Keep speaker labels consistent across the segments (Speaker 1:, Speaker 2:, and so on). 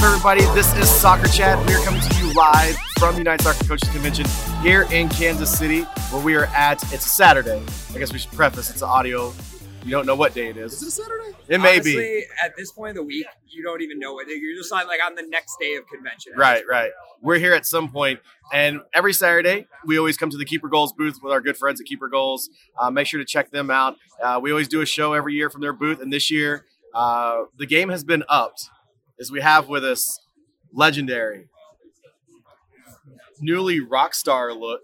Speaker 1: What's up, everybody? This is Soccer Chat. We are coming to you live from the United Soccer Coaches Convention here in Kansas City, where we are at. It's Saturday. I guess we should preface it's audio. You don't know what day it is.
Speaker 2: Is it a Saturday?
Speaker 1: It may
Speaker 3: Honestly,
Speaker 1: be.
Speaker 3: At this point of the week, you don't even know it. You're just on like on the next day of convention.
Speaker 1: Right, right. We're here at some point, and every Saturday we always come to the Keeper Goals booth with our good friends at Keeper Goals. Uh, make sure to check them out. Uh, we always do a show every year from their booth, and this year uh, the game has been upped as we have with us legendary, newly rock star look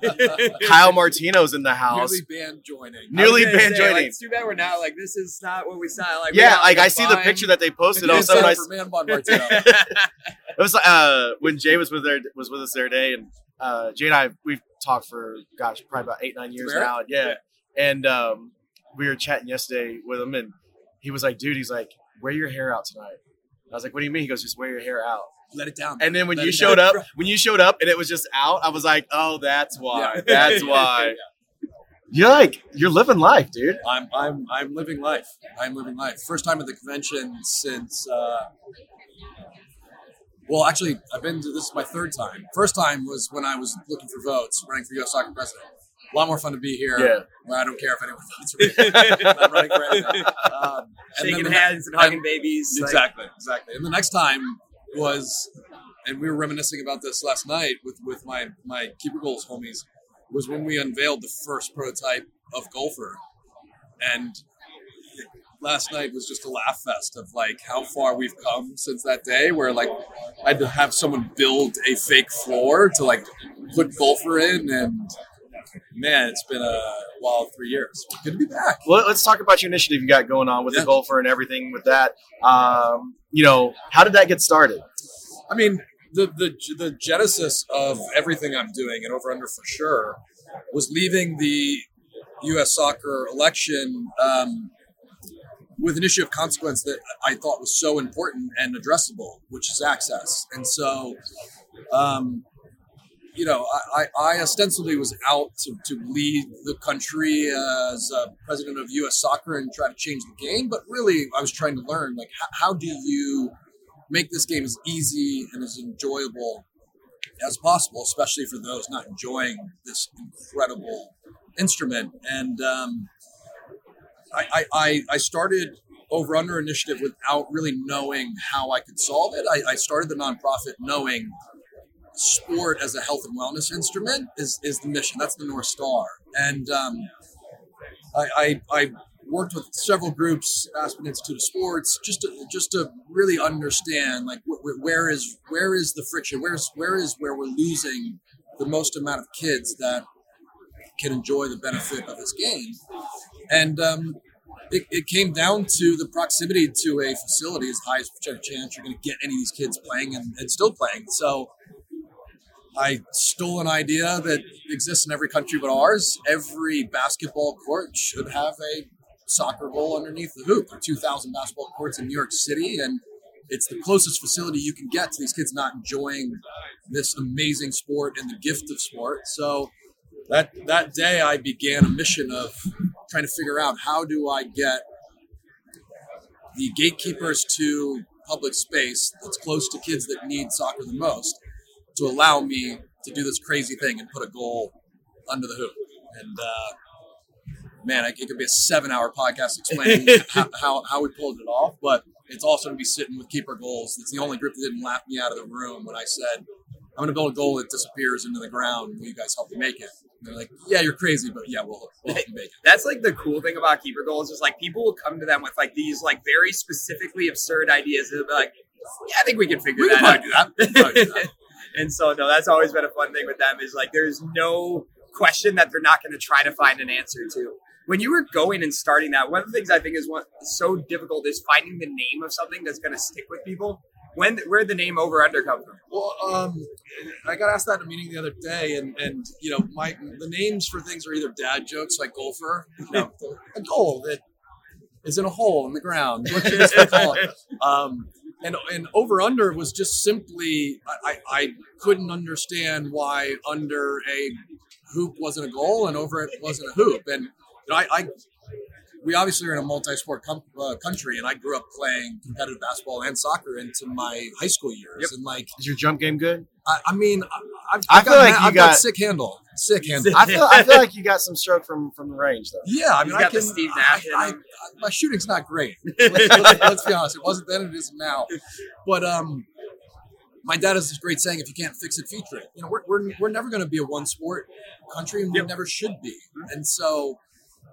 Speaker 1: Kyle Martino's in the house.
Speaker 2: Nearly band joining.
Speaker 1: Nearly
Speaker 3: I was gonna
Speaker 1: band
Speaker 3: say, like,
Speaker 1: joining.
Speaker 3: it's too bad we're not like this is not what we saw. Like
Speaker 1: yeah, like I see the picture that they posted.
Speaker 2: Is
Speaker 1: of I
Speaker 2: for Man Bun Martino.
Speaker 1: It was uh, when Jay was with there was with us the other day, and uh, Jay and I we've talked for gosh probably about eight nine years now. Yeah, and um, we were chatting yesterday with him, and he was like, "Dude, he's like, wear your hair out tonight." I was like, "What do you mean?" He goes, "Just wear your hair out."
Speaker 2: Let it down.
Speaker 1: And then when
Speaker 2: Let
Speaker 1: you showed
Speaker 2: down.
Speaker 1: up, when you showed up and it was just out, I was like, "Oh, that's why.
Speaker 2: Yeah.
Speaker 1: That's why." You're like, you're living life, dude.
Speaker 2: I'm I'm I'm living life. I'm living life. First time at the convention since. Uh, well, actually, I've been to this is my third time. First time was when I was looking for votes, running for U.S. Soccer President. A lot more fun to be here.
Speaker 1: Yeah.
Speaker 2: Where I don't care if anyone votes for me. I'm running for. Um,
Speaker 3: shaking
Speaker 2: then the-
Speaker 3: hands and hugging babies. like-
Speaker 2: Exactly, exactly. And the next time was, and we were reminiscing about this last night with with my my keeper goals homies, was when we unveiled the first prototype of Goalfer, and last night was just a laugh fest of like how far we've come since that day. Where like I had to have someone build a fake floor to like put Goalfer in, and man, it's been a wild three years. Good to be back.
Speaker 1: Well, let's talk about your initiative you got going on with
Speaker 2: Yeah.
Speaker 1: the goalfer and everything with that. Um, you know, how did that get started?
Speaker 2: I mean, the the the genesis of everything I'm doing and over under for sure was leaving the U.S. soccer election um, with an issue of consequence that I thought was so important and addressable, which is access. And so, um, you know, I, I ostensibly was out to, to lead the country as uh, president of U.S. soccer and try to change the game, but really I was trying to learn like how, how do you make this game as easy and as enjoyable as possible, especially for those not enjoying this incredible instrument. And um, I, I, I, I started Over Under Initiative without really knowing how I could solve it. I, I started the nonprofit knowing sport as a health and wellness instrument is, is the mission. That's the North Star. And um, I, I, I worked with several groups, Aspen Institute of Sports, just to just to really understand like wh- wh- where is where is the friction, where's where is where we're losing the most amount of kids that can enjoy the benefit of this game, and um, it, it came down to the proximity to a facility as high as chance you're going to get any of these kids playing and, and still playing. So. I stole an idea that exists in every country but ours. Every basketball court should have a soccer goal underneath the hoop. There are 2,000 basketball courts in New York City, and it's the closest facility you can get to these kids not enjoying this amazing sport and the gift of sport. So that that day, I began a mission of trying to figure out how do I get the gatekeepers to public space that's close to kids that need soccer the most to allow me to do this crazy thing and put a goal under the hoop. And uh, man, it could be a seven-hour podcast explaining how, how, how we pulled it off. But it's also to be sitting with keeper goals. It's the only group that didn't laugh me out of the room when I said, "I'm going to build a goal that disappears into the ground. Will you guys help me make it?" And they're like, "Yeah, you're crazy, but yeah, we'll, we'll help you make it."
Speaker 3: That's like the cool thing about keeper goals is like people will come to them with like these like very specifically absurd ideas. and They'll be like, "Yeah, I think we can figure
Speaker 2: We
Speaker 3: that
Speaker 2: probably
Speaker 3: out."
Speaker 2: do that. We can probably do that.
Speaker 3: and so no, that's always been a fun thing with them is like there's no question that they're not going to try to find an answer to. When you were going and starting that, one of the things I think is what so difficult is finding the name of something that's going to stick with people. When where did the name over under come from?
Speaker 2: Well, um, I got asked that in a meeting the other day, and and you know, my the names for things are either dad jokes like goalfer, you know, a goal that is in a hole in the ground. What should this be called? Um, and and over under was just simply I, I, couldn't understand why under a hoop wasn't a goal and over it wasn't a hoop, and you know, I, I we obviously are in a multi-sport com- uh, country, and I grew up playing competitive basketball and soccer into my high school years.
Speaker 3: Yep.
Speaker 2: And like,
Speaker 1: Is your jump game good?
Speaker 2: I, I mean, I, I've,
Speaker 1: I
Speaker 2: I've
Speaker 1: feel
Speaker 2: got,
Speaker 1: like you
Speaker 2: I've got,
Speaker 1: got-
Speaker 2: sick handle, sick handle.
Speaker 1: I feel I feel like you got some stroke from from the range though.
Speaker 2: Yeah, I mean, I
Speaker 3: got the
Speaker 2: can.
Speaker 3: Steve
Speaker 2: I, I. I- my shooting's not great. Let's, let's- let's be honest. It wasn't then. It is now. But um, my dad has this great saying: "If you can't fix it, feature it." You know, we're we're, we're never going to be a one sport country, and we
Speaker 3: Yep.
Speaker 2: never should be. And so,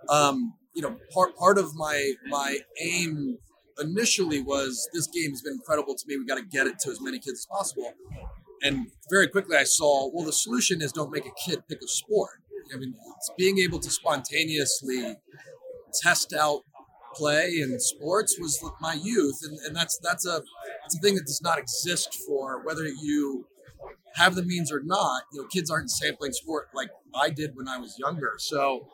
Speaker 2: um, you know, part part of my my aim initially was this game has been incredible to me. We got to get it to as many kids as possible. And very quickly, I saw well, the solution is don't make a kid pick a sport. I mean, it's being able to spontaneously test out play and sports was my youth, and, and that's that's a it's a thing that does not exist for whether you have the means or not. You know, kids aren't sampling sport like I did when I was younger. So,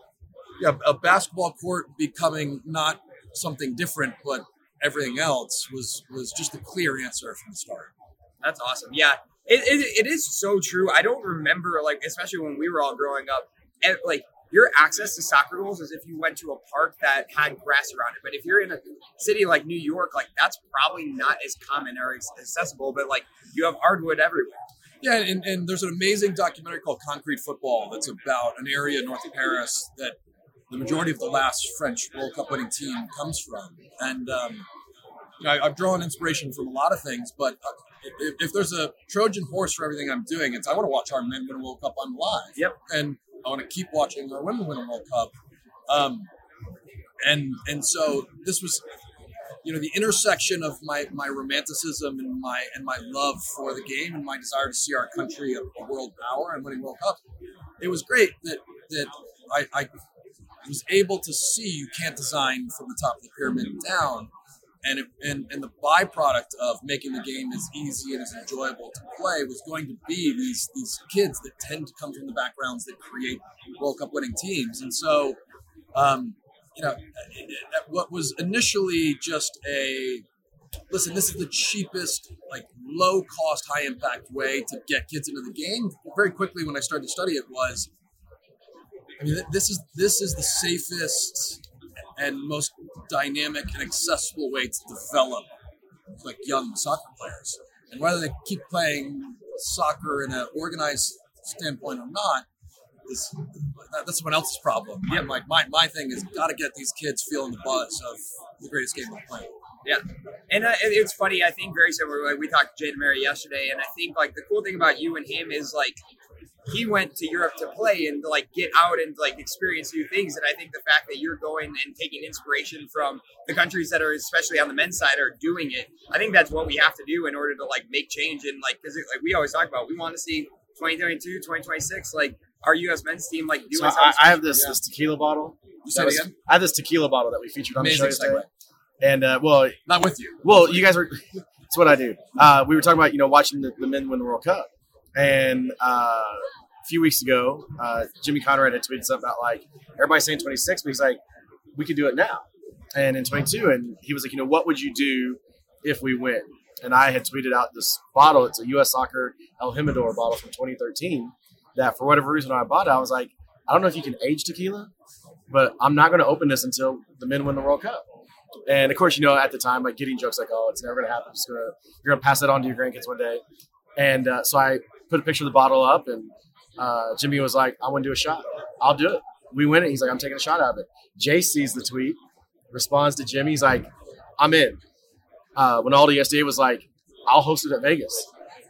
Speaker 2: yeah, a basketball court becoming not something different, but everything else was was just a clear answer from the start.
Speaker 3: That's awesome. Yeah, it, it, it is so true. I don't remember like, especially when we were all growing up, like your access to soccer goals is if you went to a park that had grass around it. But if you're in a city like New York, like that's probably not as common or as accessible. But like you have hardwood everywhere.
Speaker 2: Yeah, and, and there's an amazing documentary called Concrete Football that's about an area north of Paris that the majority of the last French World Cup winning team comes from. And um, I, I've drawn inspiration from a lot of things, but uh, if, if there's a Trojan horse for everything I'm doing, it's I want to watch our men win a World Cup on live.
Speaker 3: Yep.
Speaker 2: And I want to keep watching our women win a World Cup. Um, and and so this was you know the intersection of my my romanticism and my and my love for the game and my desire to see our country a, a world power and winning World Cup. It was great that that I, I was able to see you can't design from the top of the pyramid down, and and and the byproduct of making the game as easy and as enjoyable to play was going to be these these kids that tend to come from the backgrounds that create World Cup winning teams, and so. Um, you know, what was initially just a listen, this is the cheapest, like low cost, high impact way to get kids into the game. Very quickly, when I started to study it, was I mean, this is this is the safest and most dynamic and accessible way to develop like young soccer players. And whether they keep playing soccer in an organized standpoint or not, is that's someone else's problem.
Speaker 3: Yeah.
Speaker 2: Like my, my thing is got to get these kids feeling the buzz of the greatest game they're playing.
Speaker 3: Yeah, and uh, it's funny. I think very similar. Like we talked to Jay DeMerit yesterday, and I think like the cool thing about you and him is like he went to Europe to play and to, like get out and like experience new things. And I think the fact that you're going and taking inspiration from the countries that are, especially on the men's side, are doing it. I think that's what we have to do in order to like make change. And like, because like we always talk about, we want to see 2022, 2026, like our U.S. men's team like doing
Speaker 1: So I, I have this
Speaker 2: Yeah.
Speaker 1: this tequila bottle.
Speaker 2: You said
Speaker 1: was-
Speaker 2: again?
Speaker 1: I have this tequila bottle that we featured on
Speaker 2: Amazing
Speaker 1: the show today.
Speaker 2: segue.
Speaker 1: And uh, well,
Speaker 2: Not with you.
Speaker 1: well, you guys were. It's what I do. Uh, we were talking about you know watching the, the men win the World Cup, and uh, a few weeks ago, uh, Jimmy Conrad had tweeted something about like everybody's saying 26, but he's like, we could do it now, and in 22, and he was like, you know, what would you do if we win? And I had tweeted out this bottle. It's a U.S. Soccer El Jimador bottle from 2013. That for whatever reason I bought it, I was like, I don't know if you can age tequila, but I'm not going to open this until the men win the World Cup. And of course, you know, at the time, like getting jokes like, "Oh, it's never gonna happen. Just gonna you're gonna pass that on to your grandkids one day." And uh, so I put a picture of the bottle up, and uh, Jimmy was like, "I want to do a shot. I'll do it. We win it." He's like, "I'm taking a shot out of it." Jay sees the tweet, responds to Jimmy. He's like, "I'm in." Uh, when Aldi yesterday was like, "I'll host it at Vegas.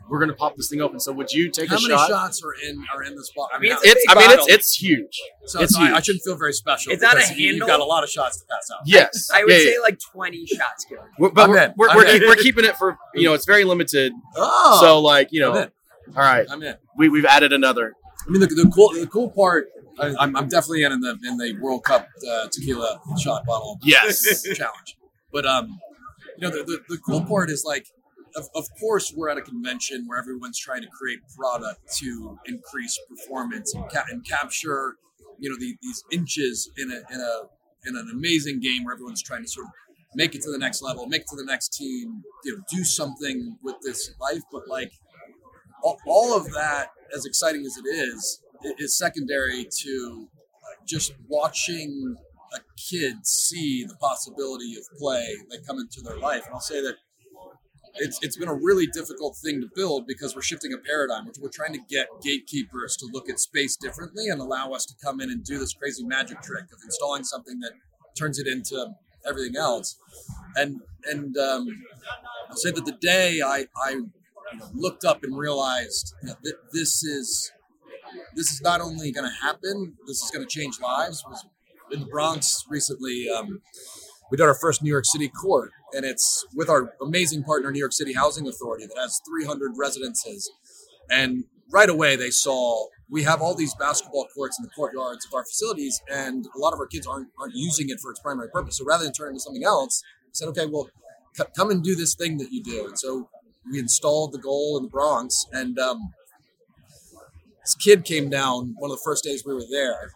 Speaker 1: We're gonna pop this thing open. So would you take
Speaker 2: How
Speaker 1: a shot?
Speaker 2: How many shots are in are in this bottle?
Speaker 3: I mean, it's-
Speaker 1: It's. I mean, it's it's huge.
Speaker 2: so,
Speaker 1: it's
Speaker 2: so I, I shouldn't feel very special.
Speaker 3: It's not a
Speaker 2: because you-
Speaker 3: handle?
Speaker 2: You've got a lot of shots to pass out.
Speaker 1: Yes,
Speaker 3: I would
Speaker 1: Yeah,
Speaker 3: say
Speaker 1: yeah.
Speaker 3: like 20 shots good.
Speaker 1: We're, but
Speaker 2: I'm
Speaker 1: we're,
Speaker 2: in.
Speaker 1: we're,
Speaker 2: I'm
Speaker 1: we're,
Speaker 2: in.
Speaker 1: keep- we're keeping it for you know it's very limited.
Speaker 2: Oh,
Speaker 1: So like you know,
Speaker 2: I'm
Speaker 1: all right,
Speaker 2: I'm in.
Speaker 1: we we've added another.
Speaker 2: I mean, the, the cool the cool part. I, I'm, I'm definitely in in the in the World Cup uh, tequila shot bottle
Speaker 1: Yes.
Speaker 2: challenge. But um, you know, the, the, the cool part is like, of, of course, we're at a convention where everyone's trying to create product to increase performance and, ca- and capture, you know, the, these inches in a in a in an amazing game where everyone's trying to sort of make it to the next level, make it to the next team, you know, do something with this life. But like, all, of that, as exciting as it is, is secondary to just watching a kid see the possibility of play that come into their life. And I'll say that it's it's been a really difficult thing to build because we're shifting a paradigm, which we're trying to get gatekeepers to look at space differently and allow us to come in and do this crazy magic trick of installing something that turns it into everything else. And and um, I'll say that the day I I looked up and realized that this is this is not only going to happen, this is going to change lives. Was in the Bronx recently. Um, we did our first New York City court, and it's with our amazing partner, New York City Housing Authority, that has 300 residences. And right away, they saw we have all these basketball courts in the courtyards of our facilities, and a lot of our kids aren't aren't using it for its primary purpose. So rather than turn it into something else, said, okay, well, c- come and do this thing that you do. And so we installed the goal in the Bronx, and um, this kid came down one of the first days we were there,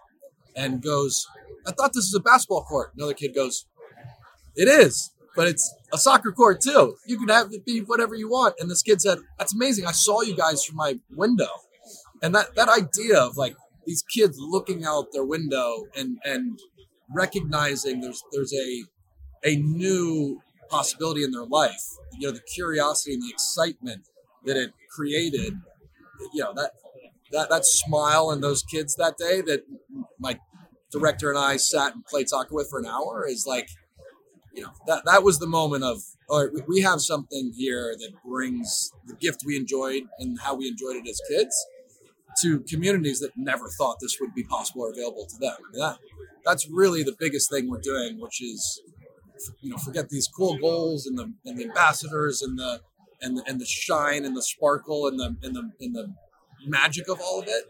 Speaker 2: and goes, "I thought this was a basketball court." Another kid goes, "It is." But it's a soccer court too. You can have it be whatever you want. And this kid said, That's amazing. I saw you guys from my window and that that idea of like these kids looking out their window and and recognizing there's there's a a new possibility in their life you know the curiosity and the excitement that it created you know that that that smile in those kids that day that my director and I sat and played soccer with for an hour is like you know that that was the moment of all right we have something here that brings the gift we enjoyed and how we enjoyed it as kids to communities that never thought this would be possible or available to them. I mean, that that's really the biggest thing we're doing, which is you know forget these cool goals and the and the ambassadors and the and the, and the shine and the sparkle and the and the and the magic of all of it.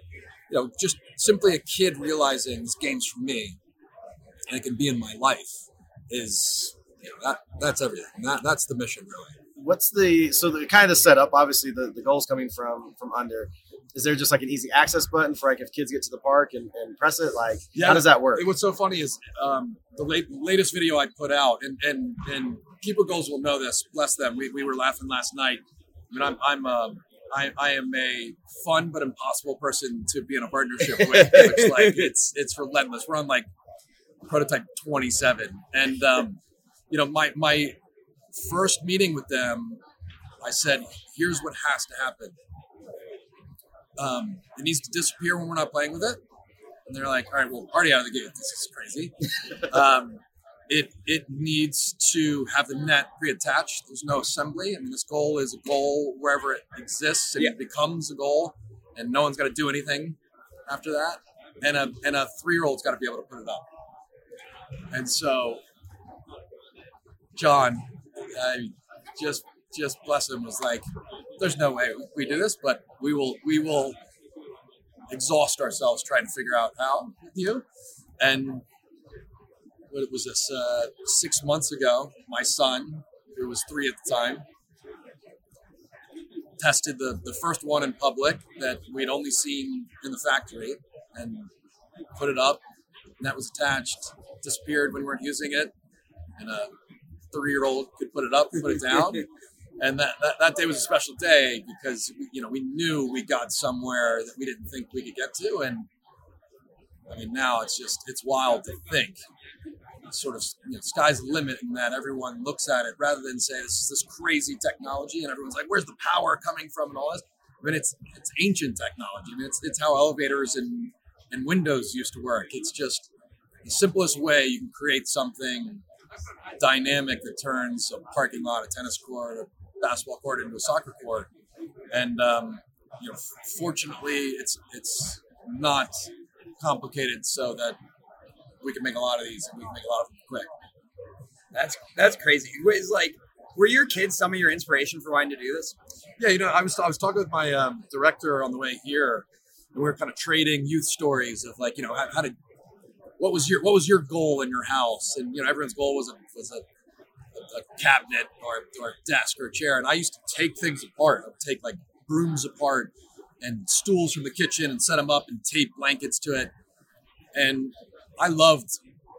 Speaker 2: You know, just simply a kid realizing this game's for me and it can be in my life is you know that that's everything. That that's the mission really.
Speaker 1: What's the so the kind of setup? Obviously, the the goals coming from from under is there just like an easy access button for like if kids get to the park and, and press it? Like, yeah. how does that work?
Speaker 2: What's so funny is um, the late, latest video I put out, and and and Keeper Goals will know this. Bless them. We, we were laughing last night. I mean, I'm I'm uh, I, I am a fun but impossible person to be in a partnership with. which like it's it's relentless. We're on like prototype 27, and um, you know my my first meeting with them, I said, "Here's what has to happen." Um, it needs to disappear when we're not playing with it. And they're like, all right, well, already out of the gate. This is crazy. um, it it needs to have the net pre-attached. There's no assembly. I mean, this goal is a goal wherever it exists and yeah. it becomes a goal, and no one's got to do anything after that. And a and a three year old's got to be able to put it up. And so, John, I just just bless him was like, "There's no way we do this, but we will we will exhaust ourselves trying to figure out how with you." And what it was this? Uh, six months ago, my son, who was three at the time, tested the the first one in public that we'd only seen in the factory, and put it up. And that was attached. Disappeared when we weren't using it, and a three year old could put it up, put it down. and that, that, that day was a special day because you know we knew we got somewhere that we didn't think we could get to. And i mean now it's just it's wild to think. Sort of you know, sky's the limit in that everyone looks at it rather than say this is this crazy technology and everyone's like where's the power coming from? and all this. I mean it's it's ancient technology. I mean it's, it's how elevators and and windows used to work. It's just the simplest way you can create something dynamic that turns a parking lot, a tennis court, basketball court into a soccer court. And um, you know, fortunately, it's it's not complicated so that we can make a lot of these and we can make a lot of them quick.
Speaker 3: That's that's crazy. It's like, were your kids some of your inspiration for wanting to do this?
Speaker 2: Yeah, you know, I was I was talking with my um, director on the way here, and we are kind of trading youth stories of like, you know, how, how did what was your what was your goal in your house? And you know, everyone's goal was a was a a cabinet or, or a desk or a chair. And I used to take things apart. I would take like brooms apart and stools from the kitchen and set them up and tape blankets to it. And I loved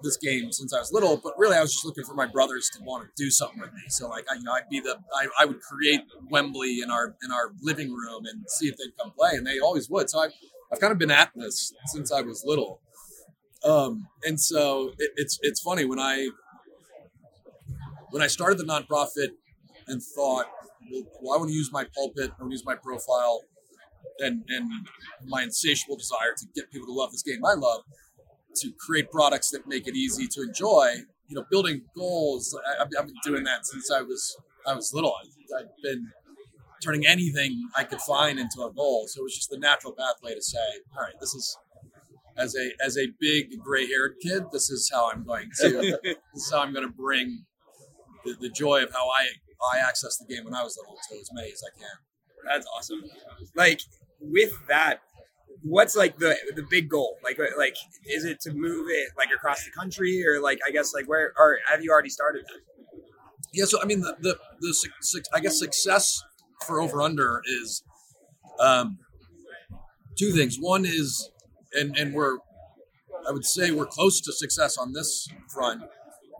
Speaker 2: this game since I was little, but really I was just looking for my brothers to want to do something with me. So like I, you know, I'd be the I, I would create Wembley in our in our living room and see if they'd come play, and they always would. So I've I've kind of been at this since I was little. Um, and so it, it's it's funny when I when I started the nonprofit and thought, well, I want to use my pulpit, I want to use my profile, and and my insatiable desire to get people to love this game I love, to create products that make it easy to enjoy. You know, building goals. I, I've been doing that since I was I was little. I, I've been turning anything I could find into a goal. So it was just the natural pathway to say, all right, this is as a as a big gray haired kid, this is how I'm going to this is how I'm going to bring the, the joy of how I I access the game when I was little to as many as I can.
Speaker 3: That's awesome. Like with that, what's like the the big goal? Like like is it to move it like across the country or like I guess like where or have you already started that?
Speaker 2: Yeah, so I mean the the, the su- I guess success for over under is um, two things. One is and and we're I would say we're close to success on this front.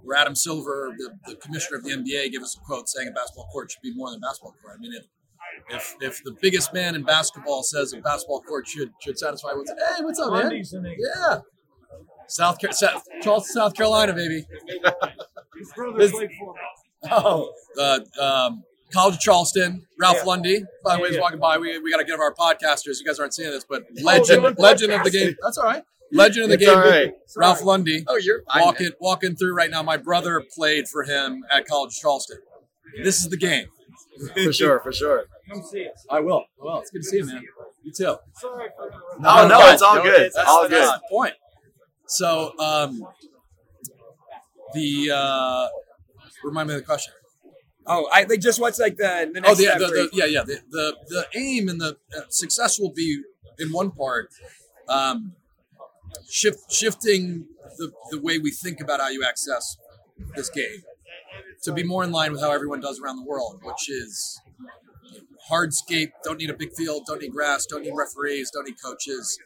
Speaker 2: Where Adam Silver, the, the commissioner of the NBA, gave us a quote saying a basketball court should be more than a basketball court. I mean, if if, if the biggest man in basketball says a basketball court should should satisfy what's hey what's up man? Yeah. South Car- South, Charleston, South Carolina baby. Oh uh, um, College of Charleston Ralph
Speaker 4: Yeah.
Speaker 2: Lundy. By the
Speaker 4: Yeah,
Speaker 2: way he's
Speaker 4: yeah.
Speaker 2: walking by. We, we got to give our podcasters. You guys aren't seeing this but legend legend of the game. that's all right legend of the
Speaker 1: It's
Speaker 2: game
Speaker 1: all right.
Speaker 2: Ralph Lundy
Speaker 3: Oh, you're
Speaker 2: walking walking through right now. My brother played for him at College of Charleston. This is the game.
Speaker 1: For sure, for sure.
Speaker 4: Come see us.
Speaker 2: I will. Well, it's good to see you, man. You too.
Speaker 4: Sorry for
Speaker 1: Oh no, it's all good. It's
Speaker 2: That's,
Speaker 1: all
Speaker 2: that's
Speaker 1: good.
Speaker 2: the point. So, um, the uh, remind me of the question.
Speaker 3: Oh, I like just what's like the the next
Speaker 2: Oh, the,
Speaker 3: step
Speaker 2: the,
Speaker 3: for
Speaker 2: the yeah, yeah. The, the the aim and the uh, success will be in one part, um, shift shifting the the way we think about how you access this game to be more in line with how everyone does around the world, which is hardscape. Don't need a big field. Don't need grass. Don't need referees. Don't need coaches.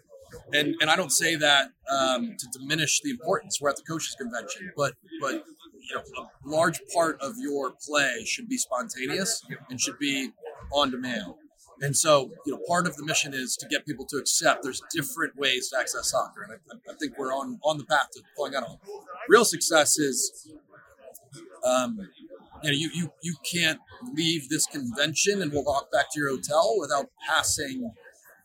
Speaker 2: And and I don't say that um, to diminish the importance. We're at the coaches convention, but but you know a large part of your play should be spontaneous and should be on demand. And so, you know, part of the mission is to get people to accept there's different ways to access soccer, and I, I think we're on on the path to pulling that off. Real success is, um, you know, you you you can't leave this convention and walk back to your hotel without passing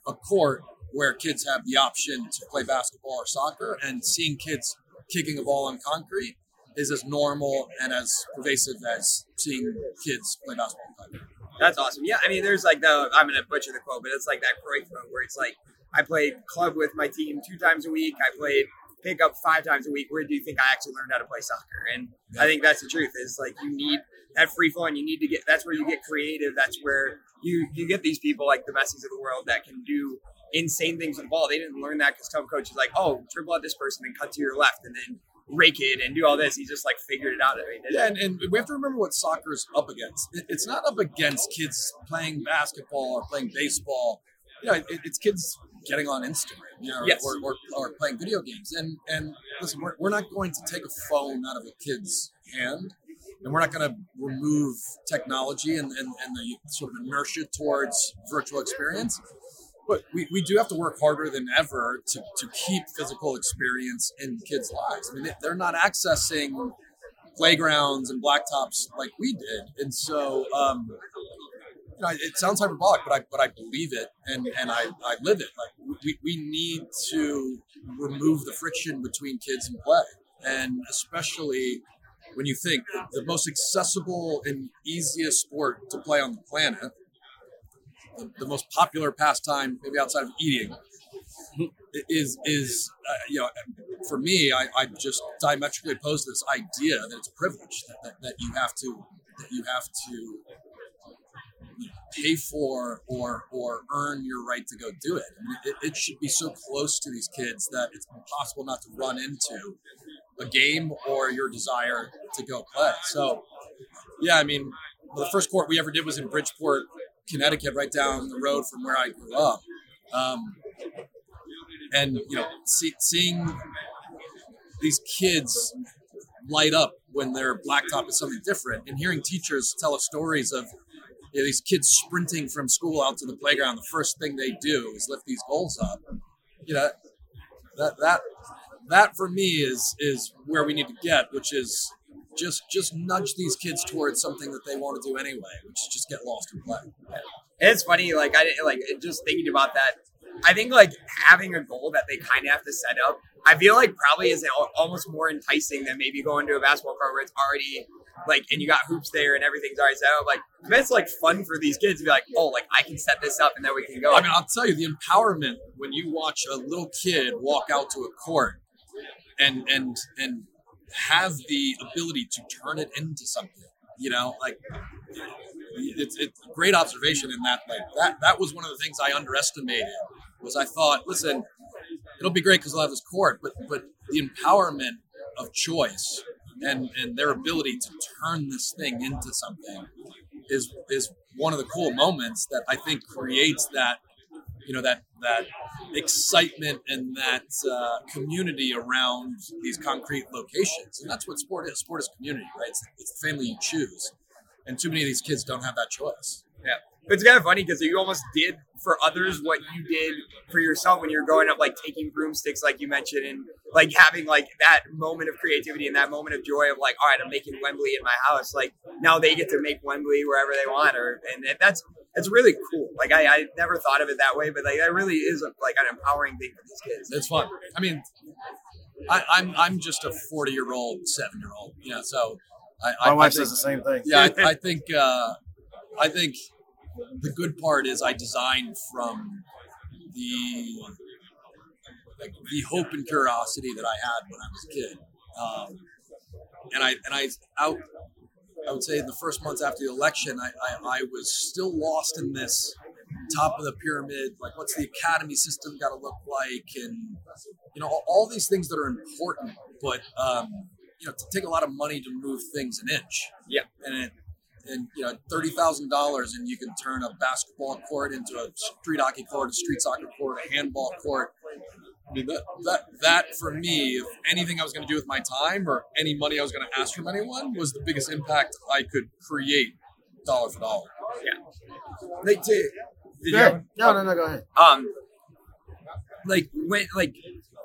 Speaker 2: a court where kids have the option to play basketball or soccer, and seeing kids kicking a ball on concrete is as normal and as pervasive as seeing kids play basketball on concrete.
Speaker 3: That's awesome. Yeah, I mean, there's like the I'm gonna butcher the quote, but it's like that Cruyff quote where it's like I played club with my team two times a week. I played pickup five times a week. Where do you think I actually learned how to play soccer? And I think that's the truth. Is like you need that free flow, and you need to get. That's where you get creative. That's where you you get these people like the Messies of the world that can do insane things with the ball. They didn't learn that because some coach is like, oh, dribble at this person and cut to your left, and then rake it and do all this. He just like figured it out. I mean,
Speaker 2: Yeah, and, and we have to remember what soccer is up against. It- It's not up against kids playing basketball or playing baseball. You know, it, it's kids getting on Instagram, you know,
Speaker 3: Yes.
Speaker 2: or, or, or playing video games. And and listen, we're, we're not going to take a phone out of a kid's hand, and we're not going to remove technology and, and, and the sort of inertia towards virtual experience. But we, we do have to work harder than ever to, to keep physical experience in kids' lives. I mean, they- they're not accessing playgrounds and blacktops like we did, and so um, you know, it sounds hyperbolic, but I but I believe it and and I, I live it. Like we, we need to remove the friction between kids and play, and especially when you think the most accessible and easiest sport to play on the planet, the, the most popular pastime, maybe outside of eating, is is uh, you know for me I, I just diametrically oppose this idea that it's a privilege that, that, that you have to that you have to pay for or or earn your right to go do it. I mean, it, it should be so close to these kids that it's impossible not to run into a game or your desire to go play. So yeah, I mean the first court we ever did was in Bridgeport, Connecticut, right down the road from where I grew up. Um, and you know, see, seeing these kids light up when their blacktop is something different, and hearing teachers tell us stories of you know, these kids sprinting from school out to the playground. The first thing they do is lift these goals up. You know, that that that for me is is where we need to get, which is just just nudge these kids towards something that they want to do anyway, which is just get lost and play.
Speaker 3: It's funny, like I didn't- like just thinking about that. I think like having a goal that they kind of have to set up. I feel like probably is almost more enticing than maybe going to a basketball court where it's already like and you got hoops there and everything's already set up. Like it's like fun for these kids to be like, oh, like I can set this up and then we can go.
Speaker 2: I mean, I'll tell you the empowerment when you watch a little kid walk out to a court and and and have the ability to turn it into something. You know, like it's it's a great observation in that like that that was one of the things I underestimated was I thought, listen, it'll be great because they'll have this court, but but the empowerment of choice and and their ability to turn this thing into something is is one of the cool moments that I think creates that you know that that excitement and that uh, community around these concrete locations, and that's what sport is. Sport is community, right? It's, it's the family you choose, and too many of these kids don't have that choice.
Speaker 3: Yeah. It's kind of funny because you almost did for others what you did for yourself when you're growing up, like taking broomsticks, like you mentioned, and like having like that moment of creativity and that moment of joy of like, all right, I'm making Wembley in my house. Like now they get to make Wembley wherever they want, or and that's that's really cool. Like I, I never thought of it that way, but like that really is a, like an empowering thing for these kids.
Speaker 2: It's fun. I mean, I, I'm I'm just a 40 year old, seven year old, you know. So I,
Speaker 1: My
Speaker 2: I,
Speaker 1: wife
Speaker 2: I
Speaker 1: says the same thing.
Speaker 2: yeah, I, I think uh, I think the good part is I designed from the like the hope and curiosity that I had when I was a kid, um, and I and I out. I would say in the first months after the election, I, I, I was still lost in this top of the pyramid. Like, what's the academy system got to look like, and you know, all, all these things that are important, but um, you know, to take a lot of money to move things an inch.
Speaker 3: Yeah.
Speaker 2: and it, and you know, thirty thousand dollars, and you can turn a basketball court into a street hockey court, a street soccer court, a handball court. I mean, that, that, that for me, if anything I was going to do with my time or any money I was going to ask from anyone was the biggest impact I could create dollar for dollar.
Speaker 3: Like to, did you
Speaker 1: Go
Speaker 3: have-
Speaker 1: ahead. No, no, no, go ahead.
Speaker 3: um like when like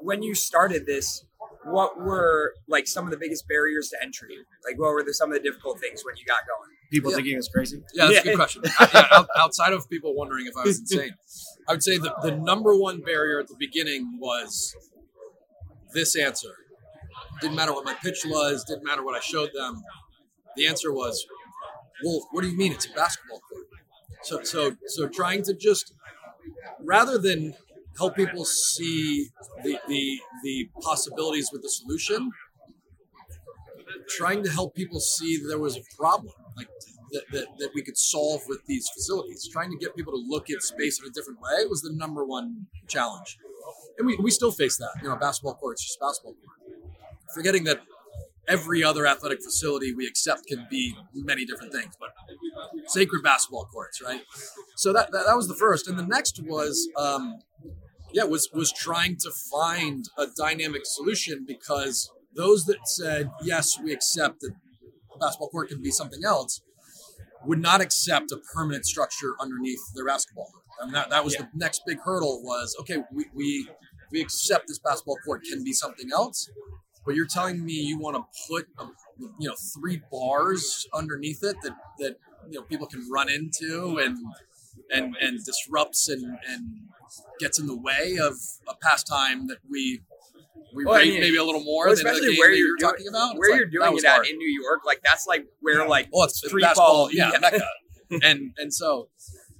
Speaker 3: when you started this what were like some of the biggest barriers to entry like what were the, some of the difficult things when you got going
Speaker 1: People
Speaker 2: Yeah.
Speaker 1: thinking it's crazy.
Speaker 2: Yeah, that's a good question. I- yeah, outside of people wondering if I was insane, I would say the, the number one barrier at the beginning was this answer. Didn't matter what my pitch was, didn't matter what I showed them. The answer was, well, what do you mean it's a basketball court? So, so, so trying to just, rather than help people see the, the, the possibilities with the solution, trying to help people see there was a problem, that, that, that we could solve with these facilities. Trying to get people to look at space in a different way was the number one challenge. And we, we still face that. You know, basketball court's just basketball court. Forgetting that every other athletic facility we accept can be many different things, but sacred basketball courts, right? So that, that, that was the first. And the next was, um, yeah, was, was trying to find a dynamic solution because those that said, yes, we accept that basketball court can be something else, would not accept a permanent structure underneath their basketball. hoop. And that, that was the next big hurdle was, okay, we, we, we accept this basketball court can be something else, but you're telling me you want to put, a, you know, three bars underneath it that, that, you know, people can run into and, and, and disrupts and, and gets in the way of a pastime that we, we
Speaker 3: Well, I
Speaker 2: rate
Speaker 3: mean,
Speaker 2: maybe a little more
Speaker 3: well,
Speaker 2: than the
Speaker 3: especially where you're doing-
Speaker 2: talking about.
Speaker 3: Where
Speaker 2: like,
Speaker 3: you're doing it at in new york like that's like where like
Speaker 2: Well, it's basketball,
Speaker 3: ball
Speaker 2: yeah, mecca. and and so,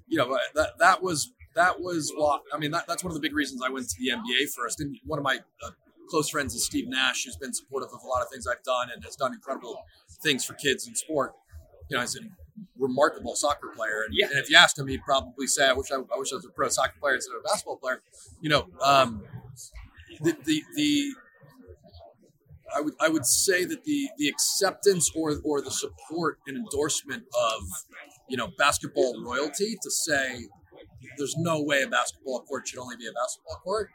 Speaker 2: you know, that that was that was what I mean. That, that's one of the big reasons I went to the NBA first. And one of my uh, close friends is Steve Nash, who's been supportive of a lot of things I've done and has done incredible things for kids in sport. You know, he's a remarkable soccer player, and,
Speaker 3: Yeah.
Speaker 2: and if you asked him, he'd probably say, "I wish I, I wish I was a pro soccer player instead of a basketball player." You know, um, the the the I would I would say that the the acceptance or or the support and endorsement of you know basketball royalty to say there's no way a basketball court should only be a basketball court.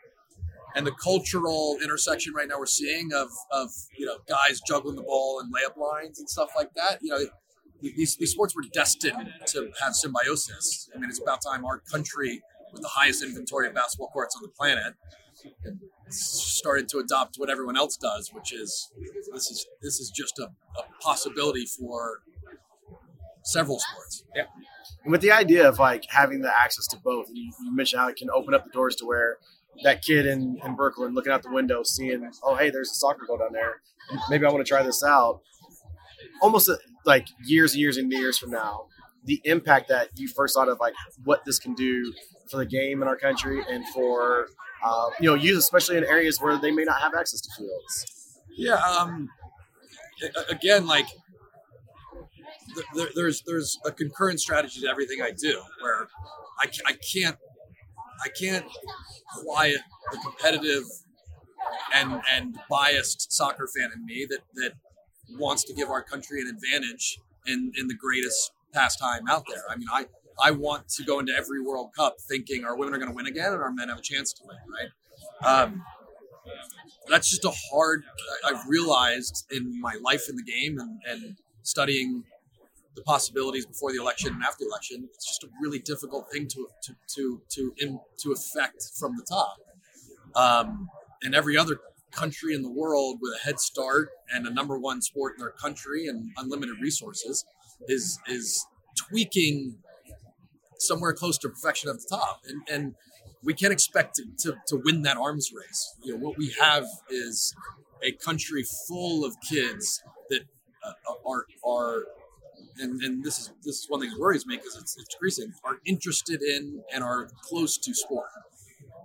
Speaker 2: And the cultural intersection right now we're seeing of of you know guys juggling the ball and layup lines and stuff like that you know these, these sports were destined to have symbiosis. I mean it's about time our country with the highest inventory of basketball courts on the planet started to adopt what everyone else does, which is this is this is just a, a possibility for several sports. Yeah.
Speaker 1: And with the idea of like having the access to both, you, you mentioned how it can open up the doors to where that kid in, in Brooklyn looking out the window, seeing, oh, hey, there's a soccer goal down there. Maybe I want to try this out. Almost uh, like years and years and years from now, the impact that you first thought of, like what this can do for the game in our country and for, uh, you know, youth, especially in areas where they may not have access to fields.
Speaker 2: Yeah. Um, again, like th- there, there's there's a concurrent strategy to everything I do, where I, I can't I can't quiet the competitive and and biased soccer fan in me that that wants to give our country an advantage in in the greatest pastime out there. I mean, I I want to go into every World Cup thinking our women are going to win again and our men have a chance to win, right? Um, that's just a hard i've realized in my life in the game and, and studying the possibilities before the election and after the election it's just a really difficult thing to to to to, in, to affect from the top um, and every other country in the world with a head start and a number one sport in their country and unlimited resources is is tweaking somewhere close to perfection at the top and and we can't expect to, to, to win that arms race. You know, what we have is a country full of kids that uh, are are and, and this is this is one thing that worries me because it's, it's increasing are interested in and are close to sport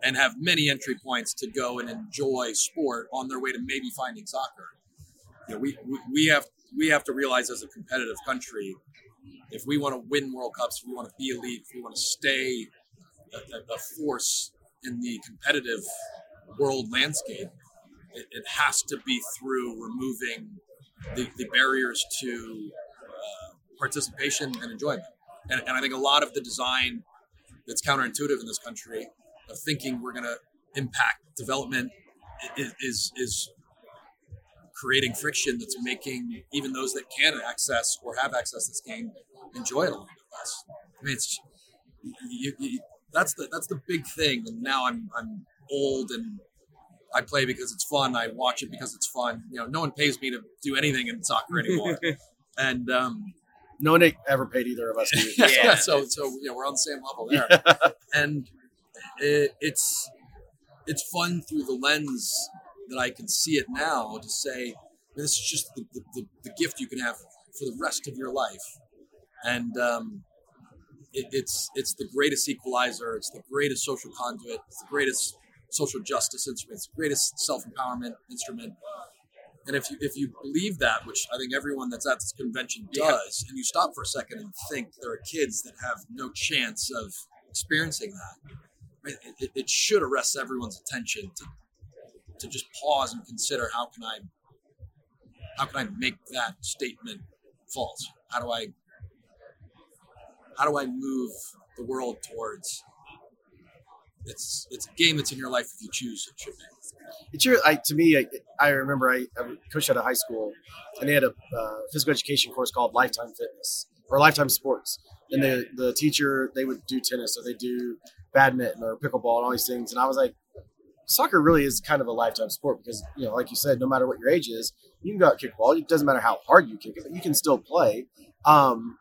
Speaker 2: and have many entry points to go and enjoy sport on their way to maybe finding soccer. You know, we, we, we have we have to realize as a competitive country, if we want to win World Cups, if we want to be elite, if we want to stay a, a- force in the competitive world landscape, it, it has to be through removing the, the barriers to uh, participation and enjoyment. And, and I think a lot of the design that's counterintuitive in this country of thinking we're going to impact development i- i- is is creating friction that's making even those that can access or have access to this game enjoy it a little bit less. I mean, it's you, you, that's the that's the big thing. And now I'm I'm old and I play because it's fun. I watch it because it's fun. You know, no one pays me to do anything in soccer anymore. and um,
Speaker 1: No one ever paid either of us. To
Speaker 2: yeah.
Speaker 3: Yeah.
Speaker 2: so so you know we're on the same level there. and it, it's it's fun through the lens that I can see it now to say this is just the, the, the, gift you can have for the rest of your life, and um, it, it's it's the greatest equalizer. It's the greatest social conduit. It's the greatest social justice instrument. It's the greatest self empowerment instrument. And if you if you believe that, which I think everyone that's at this convention
Speaker 3: Yeah.
Speaker 2: does, and you stop for a second and think there are kids that have no chance of experiencing that, it, it, it should arrest everyone's attention to to just pause and consider how can I how can I make that statement false? How do I how do I move the world towards it's it's a game that's in your life if you choose it should be.
Speaker 1: It's your, I, to me, I, I remember I, I coached at a high school and they had a uh, physical education course called Lifetime Fitness or Lifetime Sports. And the, the teacher, they would do tennis or they do badminton or pickleball and all these things. And I was like, soccer really is kind of a lifetime sport because, you know, like you said, no matter what your age is, you can go out kick ball. It doesn't matter how hard you kick it, but you can still play. Um,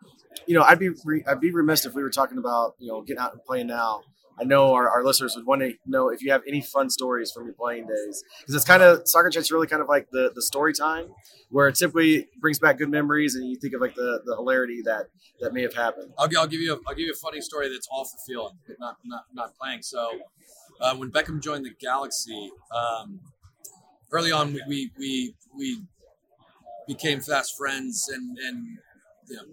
Speaker 1: you know, I'd be re- I'd be remiss if we were talking about you know getting out and playing now. I know our, our listeners would want to know if you have any fun stories from your playing days because it's kind of soccer chat's really kind of like the the story time where it simply brings back good memories and you think of like the the hilarity that that may have happened.
Speaker 2: I'll, I'll give you a, I'll give you a funny story that's off the field, not not not playing. So uh, when Beckham joined the Galaxy, um, early on we, we we we became fast friends and and you know,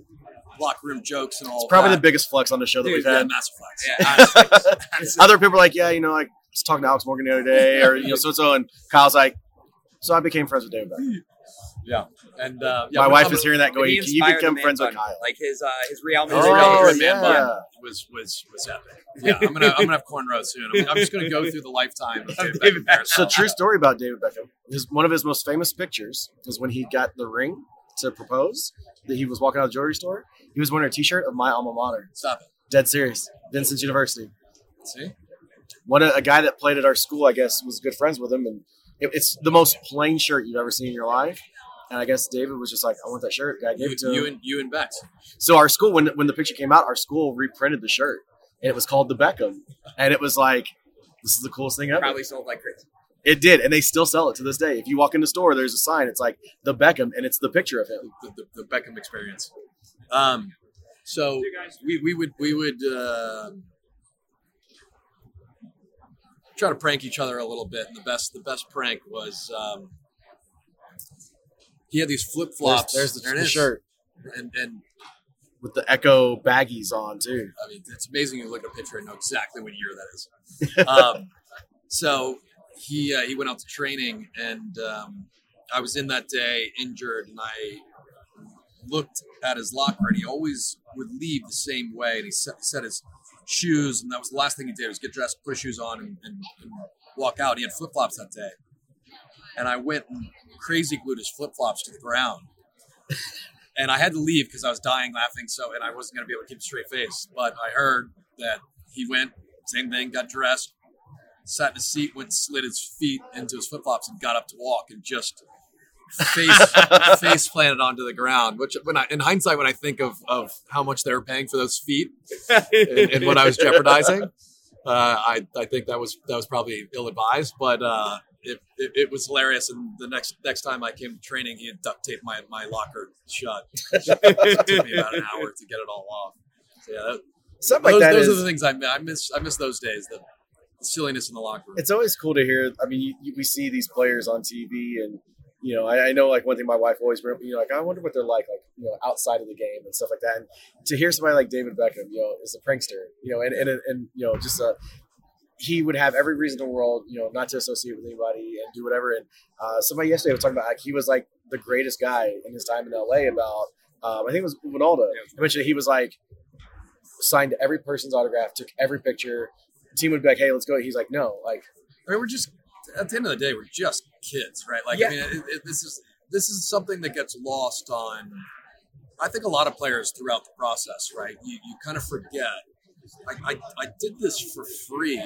Speaker 2: locker room jokes and all.
Speaker 1: It's probably
Speaker 2: that.
Speaker 1: the biggest flex on the show that
Speaker 3: Dude,
Speaker 1: we've
Speaker 2: yeah,
Speaker 1: had.
Speaker 2: massive flex.
Speaker 3: Yeah, honestly, honestly.
Speaker 1: Other people are like, yeah, you know, like I was talking to Alex Morgan the other day, or you know, so and so, and Kyle's like, so I became friends with David Beckham.
Speaker 2: Yeah, and uh, yeah,
Speaker 1: My wife
Speaker 2: I'm-
Speaker 1: is hearing that going,
Speaker 3: He
Speaker 1: you become
Speaker 3: man
Speaker 1: friends with. Kyle?
Speaker 3: Like his uh, his Real
Speaker 2: His
Speaker 3: Madrid.
Speaker 2: Real
Speaker 1: Oh,
Speaker 2: Madrid
Speaker 1: yeah.
Speaker 2: man bun was was was epic. Yeah, I'm gonna I'm gonna have cornrows soon. I'm, I'm just gonna go through the lifetime of David
Speaker 3: David
Speaker 2: Beckham.
Speaker 3: Beckham.
Speaker 1: So true story about David Beckham. His one of his most famous pictures is when he got the ring to propose. That he was walking out of the jewelry store. He was wearing a T-shirt of my alma mater.
Speaker 2: Stop it.
Speaker 1: Dead serious. Vincent's University.
Speaker 2: See,
Speaker 1: one a guy that played at our school, I guess, was good friends with him, and it, it's the most plain shirt you've ever seen in your life. And I guess David was just like, "I want that shirt." I gave
Speaker 2: You,
Speaker 1: it to
Speaker 2: you
Speaker 1: him.
Speaker 2: and you and Bex.
Speaker 1: So our school, when when the picture came out, our school reprinted the shirt, and it was called the Beckham, and it was like, "This is the coolest thing ever."
Speaker 3: Probably sold like crazy.
Speaker 1: It did, and they still sell it to this day. If you walk in the store, there's a sign. It's like the Beckham, and it's the picture of him.
Speaker 2: the, the, the Beckham experience. Um, so we, we would we would uh, try to prank each other a little bit, and the best the best prank was um, he had these flip flops.
Speaker 1: there's the,
Speaker 2: There it
Speaker 1: the shirt
Speaker 2: and and
Speaker 1: with the Ecko baggies on too.
Speaker 2: I mean it's amazing you look at a picture and know exactly what year that is. um, so he uh, he went out to training, and um, I was in that day injured, and I looked at his locker, and he always would leave the same way, and he set, set his shoes, and that was the last thing he did was get dressed, put his shoes on, and, and, and walk out. He had flip flops that day, and I went and crazy glued his flip flops to the ground. And I had to leave because I was dying laughing. So, and I wasn't going to be able to keep a straight face. But I heard that he went, same thing, got dressed, sat in a seat, went, slid his feet into his flip flops, and got up to walk, and just face face planted onto the ground. Which, when I, in hindsight, when I think of of how much they were paying for those feet and, and what I was jeopardizing, uh, I I think that was that was probably ill advised. But uh, it, it it was hilarious. And the next next time I came to training, he had duct taped my my locker shut. it took me about an hour to get it all off. So yeah, that,
Speaker 1: Something like
Speaker 2: those,
Speaker 1: that
Speaker 2: those
Speaker 1: is-
Speaker 2: are the things I miss. I miss. I miss those days. The silliness in the locker room.
Speaker 1: it's always cool to hear. I mean, you, you, we see these players on TV, and you know, I, I know like one thing my wife always bring up. You know, like I wonder what they're like, like you know, outside of the game and stuff like that. And to hear somebody like David Beckham, you know, is a prankster, you know, and and and you know, just a he would have every reason in the world, you know, not to associate with anybody and do whatever. And uh, somebody yesterday was talking about like he was like the greatest guy in his time in LA. About um, I think it was Ronaldo. I mentioned he was like signed to every person's autograph, took every picture. The team would be like, "Hey, let's go." He's like, "No, like
Speaker 2: I mean, we're just at the end of the day, we're just kids, right? Like,
Speaker 3: Yeah.
Speaker 2: I mean, it, it, this is this is something that gets lost on. I think a lot of players throughout the process, right? You you kind of forget. I I did this for free,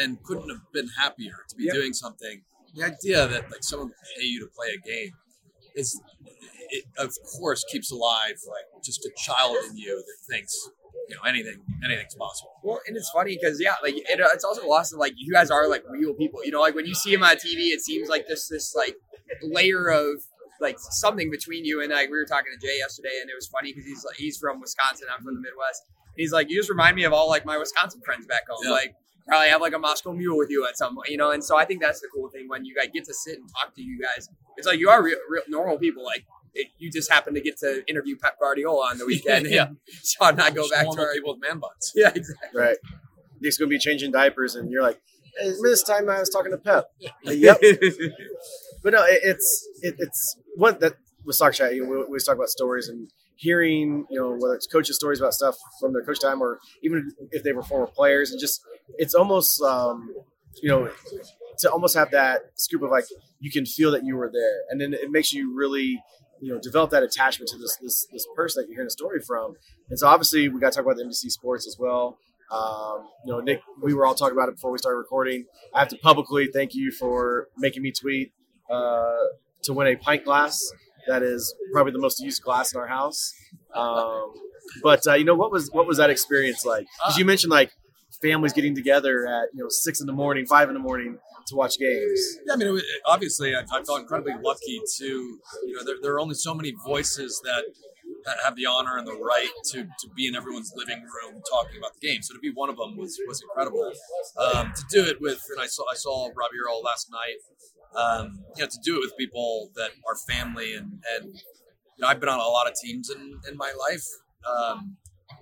Speaker 2: and couldn't have been happier to be
Speaker 3: Yep.
Speaker 2: doing something. The idea that like someone pay you to play a game is, it of course, keeps alive like just a child in you that thinks you know anything anything's possible.
Speaker 3: Well, and it's funny because yeah, like it, uh, it's also lost. Like you guys are like real people. You know, like when you see him on TV, it seems like this this like layer of like something between you. And like we were talking to Jay yesterday, and it was funny because he's like he's from Wisconsin. I'm from the Midwest. He's like, you just remind me of all like my Wisconsin friends back home.
Speaker 2: Yeah.
Speaker 3: Like probably have like a Moscow Mule with you at some point, you know. And so I think that's the cool thing when you guys get to sit and talk to you guys. It's like you are real, real normal people. Like it, you just happen to get to interview Pep Guardiola on the weekend.
Speaker 2: Yeah.
Speaker 3: and Sean and I go back to
Speaker 2: normal
Speaker 3: our
Speaker 2: people with man buns.
Speaker 3: yeah, exactly.
Speaker 1: Right. Nick's gonna be changing diapers, and you're like, hey, this time I was talking to Pep? Like, yep. But no, it, it's it, it's what that with soccer chat. You know, we, we always talk about stories and hearing, you know, whether it's coaches' stories about stuff from their coach time, or even if they were former players, and just it's almost, um, you know, to almost have that scoop of like you can feel that you were there, and then it makes you really. You know, develop that attachment to this this this person that you're hearing a story from, and so obviously we got to talk about the NBC Sports as well. Um, you know, Nick, we were all talking about it before we started recording. I have to publicly thank you for making me tweet uh, to win a pint glass. That is probably the most used glass in our house. Um, but uh, you know what was what was that experience like? Because you mentioned like families getting together at you know six in the morning, five in the morning to watch games.
Speaker 2: Yeah, I mean, obviously, I, I felt incredibly lucky to, you know, there, there are only so many voices that, that have the honor and the right to, to be in everyone's living room talking about the game. So to be one of them was was incredible. Um, to do it with, and I saw I saw Robbie Earle last night. Um, you know, to do it with people that are family and and you know, I've been on a lot of teams in in my life. Um,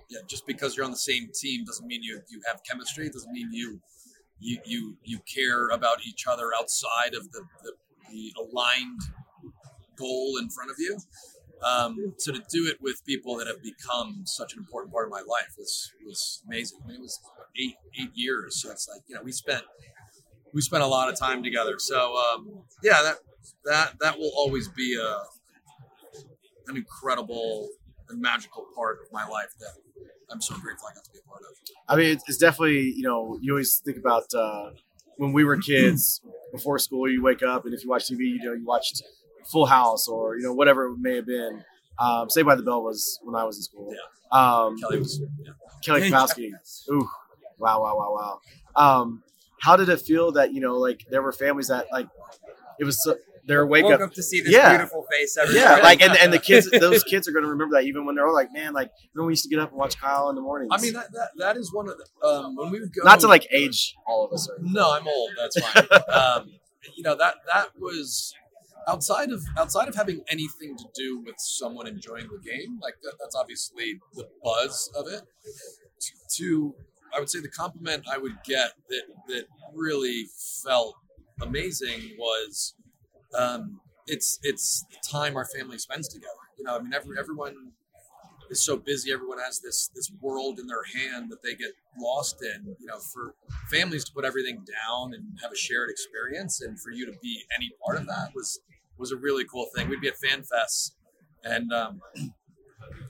Speaker 2: yeah, just because you're on the same team doesn't mean you you have chemistry. It doesn't mean you you you you care about each other outside of the the, the aligned goal in front of you. Um, so to do it with people that have become such an important part of my life was was amazing. I mean, it was eight eight years, so it's like you know we spent we spent a lot of time together. So um, yeah, that that that will always be a an incredible and magical part of my life that I'm so grateful I got to be a part of.
Speaker 1: I mean, it's, definitely you know you always think about uh, when we were kids before school. You wake up and if you watch TV, you know you watched Full House or you know whatever it may have been. Um, Saved by the Bell was when I was in school. Um,
Speaker 2: Kelly was. Yeah.
Speaker 1: Kelly Kapowski. Ooh, wow, wow, wow, wow. Um, how did it feel that you know, like there were families that like it was so, their wake
Speaker 3: Woke
Speaker 1: up,
Speaker 3: up to see this
Speaker 1: Yeah.
Speaker 3: beautiful face every
Speaker 1: yeah,
Speaker 3: morning.
Speaker 1: like and, and the kids, those kids are going to remember that even when they're all like, man, like when we used to get up and watch Kyle in the mornings.
Speaker 2: I mean, that, that that is one of the um, when we would go.
Speaker 1: not to like age all of us. Or,
Speaker 2: No, I'm old. That's fine. um, you know that that was outside of outside of having anything to do with someone enjoying the game. Like that, that's obviously the buzz of it. To I would say the compliment I would get that that really felt amazing was um, it's it's the time our family spends together. You know, I mean, every, everyone is so busy. Everyone has this this world in their hand that they get lost in. You know, for families to put everything down and have a shared experience, and for you to be any part of that was was a really cool thing. We'd be at Fan Fest, and um,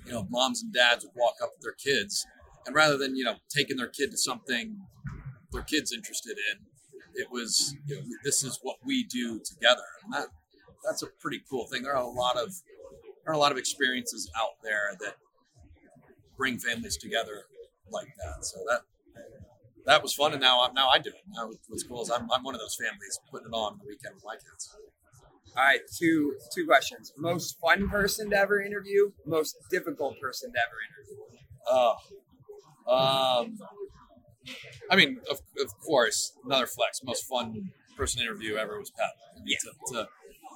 Speaker 2: you know, moms and dads would walk up with their kids, and rather than you know taking their kid to something their kids interested in, it was you know, this is what we do together, and that that's a pretty cool thing. There are a lot of there are a lot of experiences out there that bring families together like that. So that that was fun, and now I'm now I do it. Now what's cool is I'm, I'm one of those families putting it on the weekend with my kids.
Speaker 3: All right, two two questions. Most fun person to ever interview. Most difficult person to ever interview.
Speaker 2: Uh, um, I mean, of, of course, another flex. Most fun person interview ever was Pep.
Speaker 3: Yeah.
Speaker 2: To, to,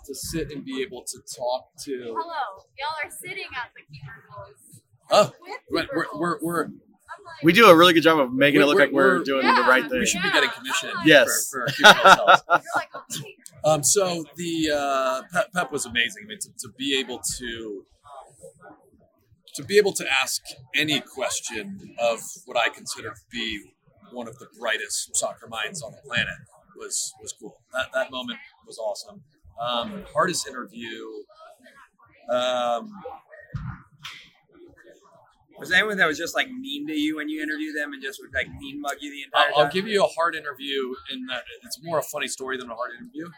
Speaker 2: to sit and be able to talk to.
Speaker 4: Hello, y'all are sitting at the keeper goals.
Speaker 2: Oh, we're, we're, we're, we're,
Speaker 4: like,
Speaker 1: we do a really good job of making it look
Speaker 2: We're-
Speaker 1: like we're,
Speaker 2: we're-
Speaker 1: doing
Speaker 4: Yeah.
Speaker 1: the right thing.
Speaker 2: we should be getting commission
Speaker 1: Yes.
Speaker 2: for, for keeping ourselves.
Speaker 4: you're like, okay.
Speaker 2: Um, so the uh, Pep, Pep was amazing. I mean, to, to be able to to be able to ask any question of what I consider to be one of the brightest soccer minds on the planet was was cool. That that moment was awesome. Um, hardest interview. Um,
Speaker 3: Was there anyone that was just like mean to you when you interviewed them and just would like mean mug you the entire
Speaker 2: I'll, I'll give you a hard interview in that it's more a funny story than a hard interview.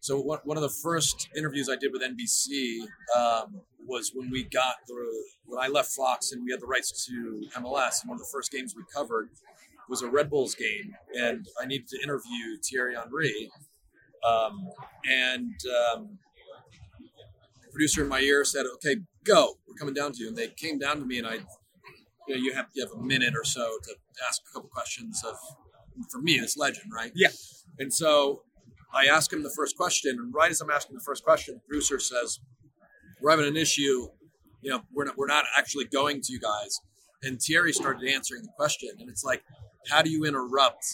Speaker 2: So one, one of the first interviews I did with NBC um, was when we got the when I left Fox and we had the rights to MLS. And one of the first games we covered was a Red Bulls game, and I needed to interview Thierry Henry. Um, and um, the producer in my ear said, "Okay, go. We're coming down to you." And they came down to me, and I, you know, you have you have a minute or so to ask a couple questions of, for me, this legend, right?
Speaker 3: Yeah.
Speaker 2: And so I ask him the first question, and right as I'm asking the first question, the producer says, "We're having an issue. You know, we're not we're not actually going to you guys." And Thierry started answering the question, and it's like, how do you interrupt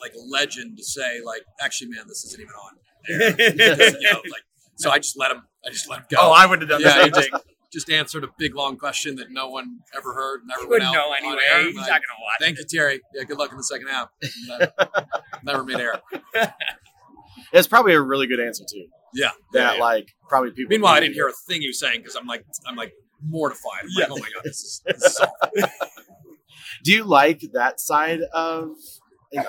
Speaker 2: like legend to say like, actually, man, this isn't even on. air." You know, like, so I just let him. I just let him go.
Speaker 3: oh, I wouldn't have done
Speaker 2: yeah,
Speaker 3: the same thing.
Speaker 2: Just answered a big long question that no one ever heard, never
Speaker 3: He wouldn't
Speaker 2: out
Speaker 3: know
Speaker 2: on
Speaker 3: anyway.
Speaker 2: air.
Speaker 3: He's
Speaker 2: And
Speaker 3: not gonna watch.
Speaker 2: Thank you, Thierry. Yeah, good luck in the second half. Never, uh, never made air.
Speaker 1: It's probably a really good answer too.
Speaker 2: Yeah.
Speaker 1: That
Speaker 2: yeah.
Speaker 1: like probably people.
Speaker 2: Meanwhile, I didn't hear a thing he was saying because I'm like, I'm like mortified. I'm like,
Speaker 3: Yeah.
Speaker 2: oh my god, this is, this is.
Speaker 1: Do you like that side of?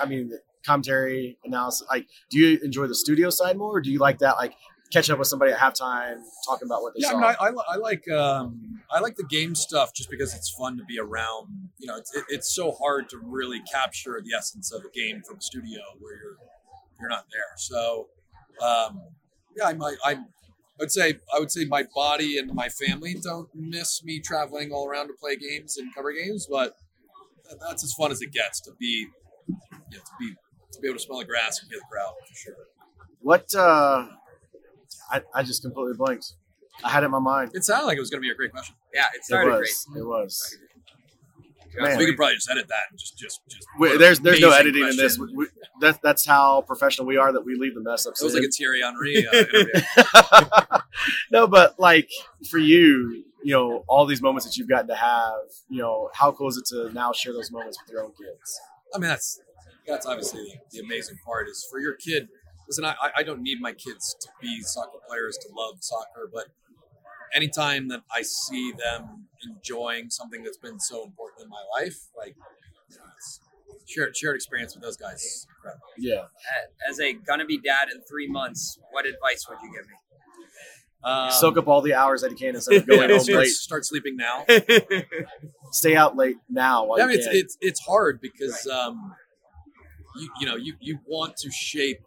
Speaker 1: I mean, commentary analysis. Like, do you enjoy the studio side more, or do you like that like catch up with somebody at halftime talking about what they
Speaker 2: Yeah, I,
Speaker 1: saw?
Speaker 2: mean, I, I, I like um, I like the game stuff just because it's fun to be around. You know, it's, it, it's so hard to really capture the essence of a game from a studio where you're you're not there. So, um, yeah, I might I would say I would say my body and my family don't miss me traveling all around to play games and cover games, but that's as fun as it gets to be you know, to be to be able to smell the grass and hear the crowd for sure.
Speaker 1: what? uh I, I just completely blanked. I had it in my mind.
Speaker 2: It sounded like it was going to be a great question.
Speaker 3: Yeah, it
Speaker 1: It
Speaker 3: started great.
Speaker 1: It was.
Speaker 3: Man.
Speaker 2: We could probably just edit that and just just just.
Speaker 1: We, there's there's no editing in this.
Speaker 2: question.
Speaker 1: We, we, that, that's how professional we are. That we leave the mess up.
Speaker 2: It was like a Thierry Henry uh,
Speaker 1: no, but like for you, you know, all these moments that you've gotten to have, you know, how cool is it to now share those moments with your own kids?
Speaker 2: I mean, that's that's obviously the, the amazing part is for your kid. Listen, I, I- I don't need my kids to be soccer players to love soccer, but anytime that I see them enjoying something that's been so important in my life, like you know, shared shared experience with those guys. is incredible.
Speaker 1: Yeah.
Speaker 3: A- As a gonna be dad in three months, what advice would you give me?
Speaker 2: Um,
Speaker 1: Soak up all the hours that you can instead of going home
Speaker 2: start,
Speaker 1: late.
Speaker 2: start sleeping now.
Speaker 1: Stay out late now while
Speaker 2: I
Speaker 1: you
Speaker 2: mean, it's,
Speaker 1: can.
Speaker 2: it's it's hard because um, you you know you, you want to shape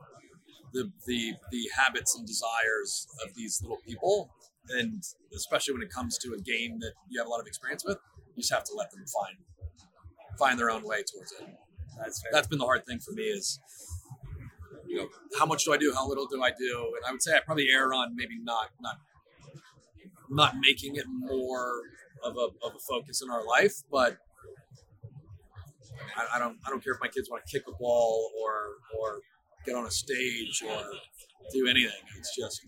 Speaker 2: the, the the habits and desires of these little people, and especially when it comes to a game that you have a lot of experience with, you just have to let them find find their own way towards it.
Speaker 3: That's fair.
Speaker 2: That's been the hard thing for me is you know how much do I do, how little do I do, and I would say I probably err on maybe not not not making it more of a, of a focus in our life, but I, I don't I don't care if my kids want to kick a ball or or get on a stage or do anything. It's just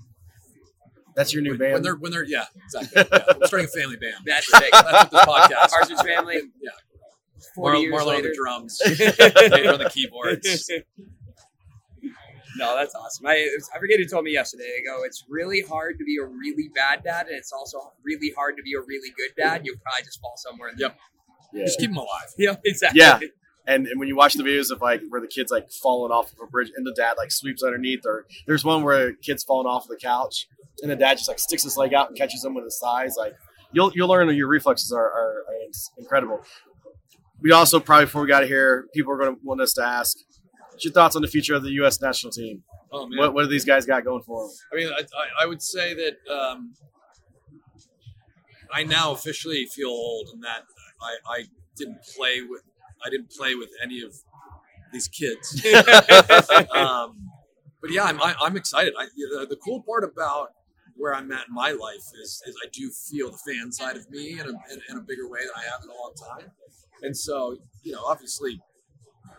Speaker 1: That's your new
Speaker 2: when,
Speaker 1: band.
Speaker 2: when they're when they're yeah exactly. Yeah. I'm starting a family band.
Speaker 3: That's sick.
Speaker 2: That's what this podcast.
Speaker 3: Partridge Family.
Speaker 2: Yeah.
Speaker 3: 40
Speaker 2: Mar-
Speaker 3: years
Speaker 2: Marlon on the drums, Vader on the keyboards.
Speaker 3: no, that's awesome. I, I forget who told me yesterday. They go, it's really hard to be a really bad dad, and it's also really hard to be a really good dad. You'll probably just fall somewhere in there.
Speaker 2: Yep.
Speaker 1: yeah.
Speaker 2: Just keep them alive.
Speaker 3: Yeah, exactly.
Speaker 1: Yeah. And, and when you watch the videos of like where the kid's like falling off of a bridge and the dad like sweeps underneath, or there's one where a kid's falling off the couch and the dad just like sticks his leg out and catches him with his thighs. Like you'll you'll learn that your reflexes are, are, are incredible. We also probably before we got here, people are going to want us to ask, what's your thoughts on the future of the U.S. national team?
Speaker 2: Oh man.
Speaker 1: What what do these guys got going for them?
Speaker 2: I mean, I, I, I would say that um, I now officially feel old in that I, I didn't play with I didn't play with any of these kids. um, but yeah, I'm I, I'm excited. I, the, the cool part about where I'm at in my life is, is I do feel the fan side of me in a, in, in a bigger way than I have in a long time. And so, you know, obviously,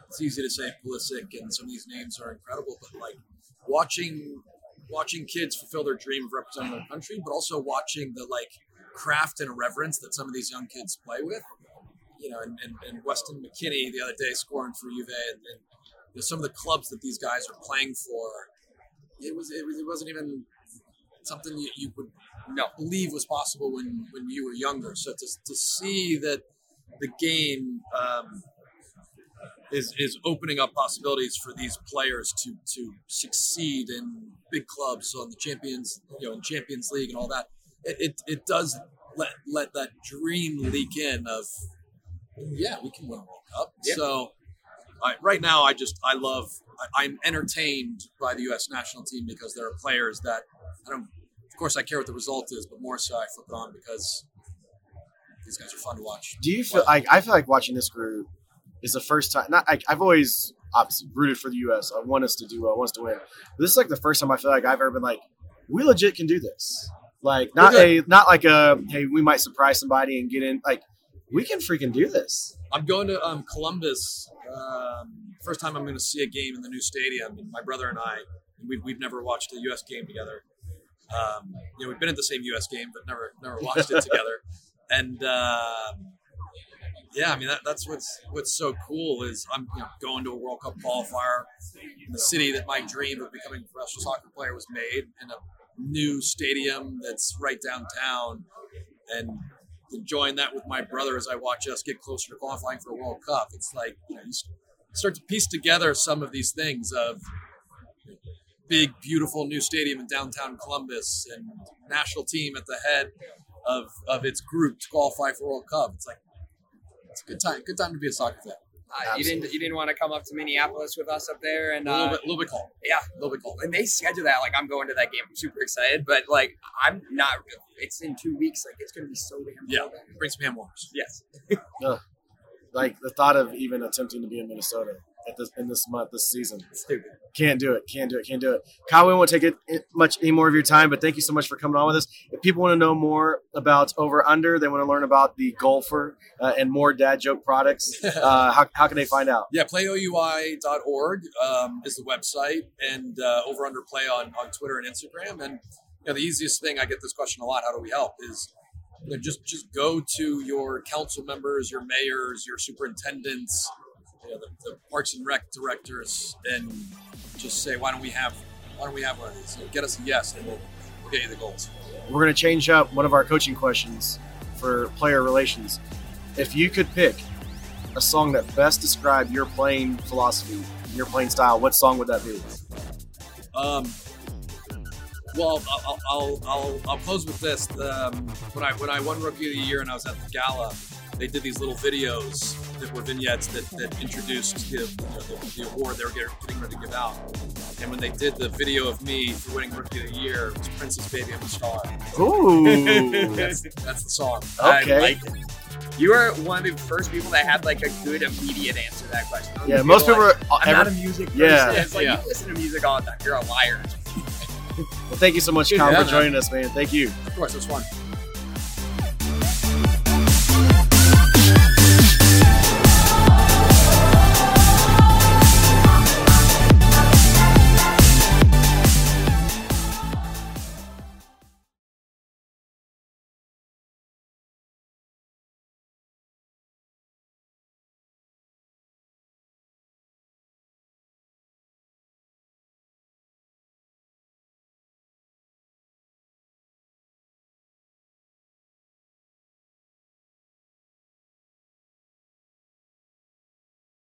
Speaker 2: it's easy to say Pulisic and some of these names are incredible, but like watching watching kids fulfill their dream of representing their country, but also watching the like craft and reverence that some of these young kids play with. You know, and, and, and Weston McKennie the other day scoring for Juve, and, and you know, some of the clubs that these guys are playing for. It was it, was, it wasn't even something you, you would
Speaker 3: No.
Speaker 2: believe was possible when when you were younger. So to, to see that the game um, is is opening up possibilities for these players to to succeed in big clubs on the champions you know in Champions League and all that. It it, it does let let that dream leak in of yeah we can win a World Cup. So I, right now I just I love I, I'm entertained by the U.S. national team because there are players that I don't. Of course, I care what the result is, but more so I flip it on because these guys are fun to watch.
Speaker 1: Do you feel like I feel like watching this group is the first time? Not I, I've always obviously rooted for the U.S. I want us to do well, I want us to win. But this is like the first time I feel like I've ever been like, we legit can do this. Like not a not like a hey we might surprise somebody and get in. Like we can freaking do this.
Speaker 2: I'm going to um, Columbus. Um, first time I'm going to see a game in the new stadium, and my brother and I, we've, we've never watched a U.S. game together. Um, you know, we've been at the same U.S. game, but never never watched it together. And um, yeah, I mean that, that's what's what's so cool is I'm you know, going to a World Cup qualifier in the city that my dream of becoming a professional soccer player was made in a new stadium that's right downtown, and enjoying that with my brother as I watch us get closer to qualifying for a World Cup. It's like you know you start to piece together some of these things of big, beautiful new stadium in downtown Columbus and national team at the head of, of its group to qualify for World Cup. It's like it's a good time. Good time to be a soccer fan.
Speaker 3: Uh, you didn't you didn't want to come up to Minneapolis with us up there and
Speaker 2: A little
Speaker 3: uh,
Speaker 2: bit, a little bit cold.
Speaker 3: yeah
Speaker 2: A little bit cold.
Speaker 3: And they schedule that like I'm going to that game I'm super excited but like I'm not it's in two weeks like it's gonna be so damn
Speaker 2: Yeah,
Speaker 3: cold.
Speaker 2: bring some ham warmers.
Speaker 3: yes
Speaker 1: Like the thought of even attempting to be in Minnesota at this in this month this season.
Speaker 3: stupid
Speaker 1: Can't do it. Can't do it. Can't do it. Kyle, we won't take it much any more of your time, but thank you so much for coming on with us. If people want to know more about Over Under, they want to learn about the Goalfer uh, and more dad joke products. Uh, how, how can they find out?
Speaker 2: Yeah, playoui.org um, is the website, and uh, over under play on, on Twitter and Instagram. And you know, the easiest thing I get this question a lot: How do we help? Is you know, just just go to your council members, your mayors, your superintendents, you know, the, the parks and rec directors, and just say, why don't we have why don't we have one of these? Know, get us a yes, and we'll, we'll get you the goals.
Speaker 1: We're going to change up one of our coaching questions for player relations. If you could pick a song that best described your playing philosophy, your playing style, what song would that be?
Speaker 2: Um, well, I'll, I'll, I'll, I'll close with this. Um, when I when I won Rookie of the Year and I was at the gala, they did these little videos that were vignettes that, that introduced the, you know, the, the award they were getting getting ready to give out. And when they did the video of me for winning Rookie of the Year, it was Prince's "Baby I'm a Star."
Speaker 1: Ooh.
Speaker 2: That's, that's the song.
Speaker 1: Okay.
Speaker 3: I like it. You are one of the first people that had like a good immediate answer to that question.
Speaker 1: yeah, most people
Speaker 3: are
Speaker 1: are.
Speaker 3: like, I'm
Speaker 1: ever-
Speaker 3: not a music person.
Speaker 1: Yeah.
Speaker 3: It's like
Speaker 2: Yeah.
Speaker 3: you listen to music all the time. You're a liar.
Speaker 1: well, thank you so much, Colin,
Speaker 2: Yeah,
Speaker 1: for
Speaker 2: man.
Speaker 1: joining us, man. Thank you.
Speaker 2: Of course, it was fun.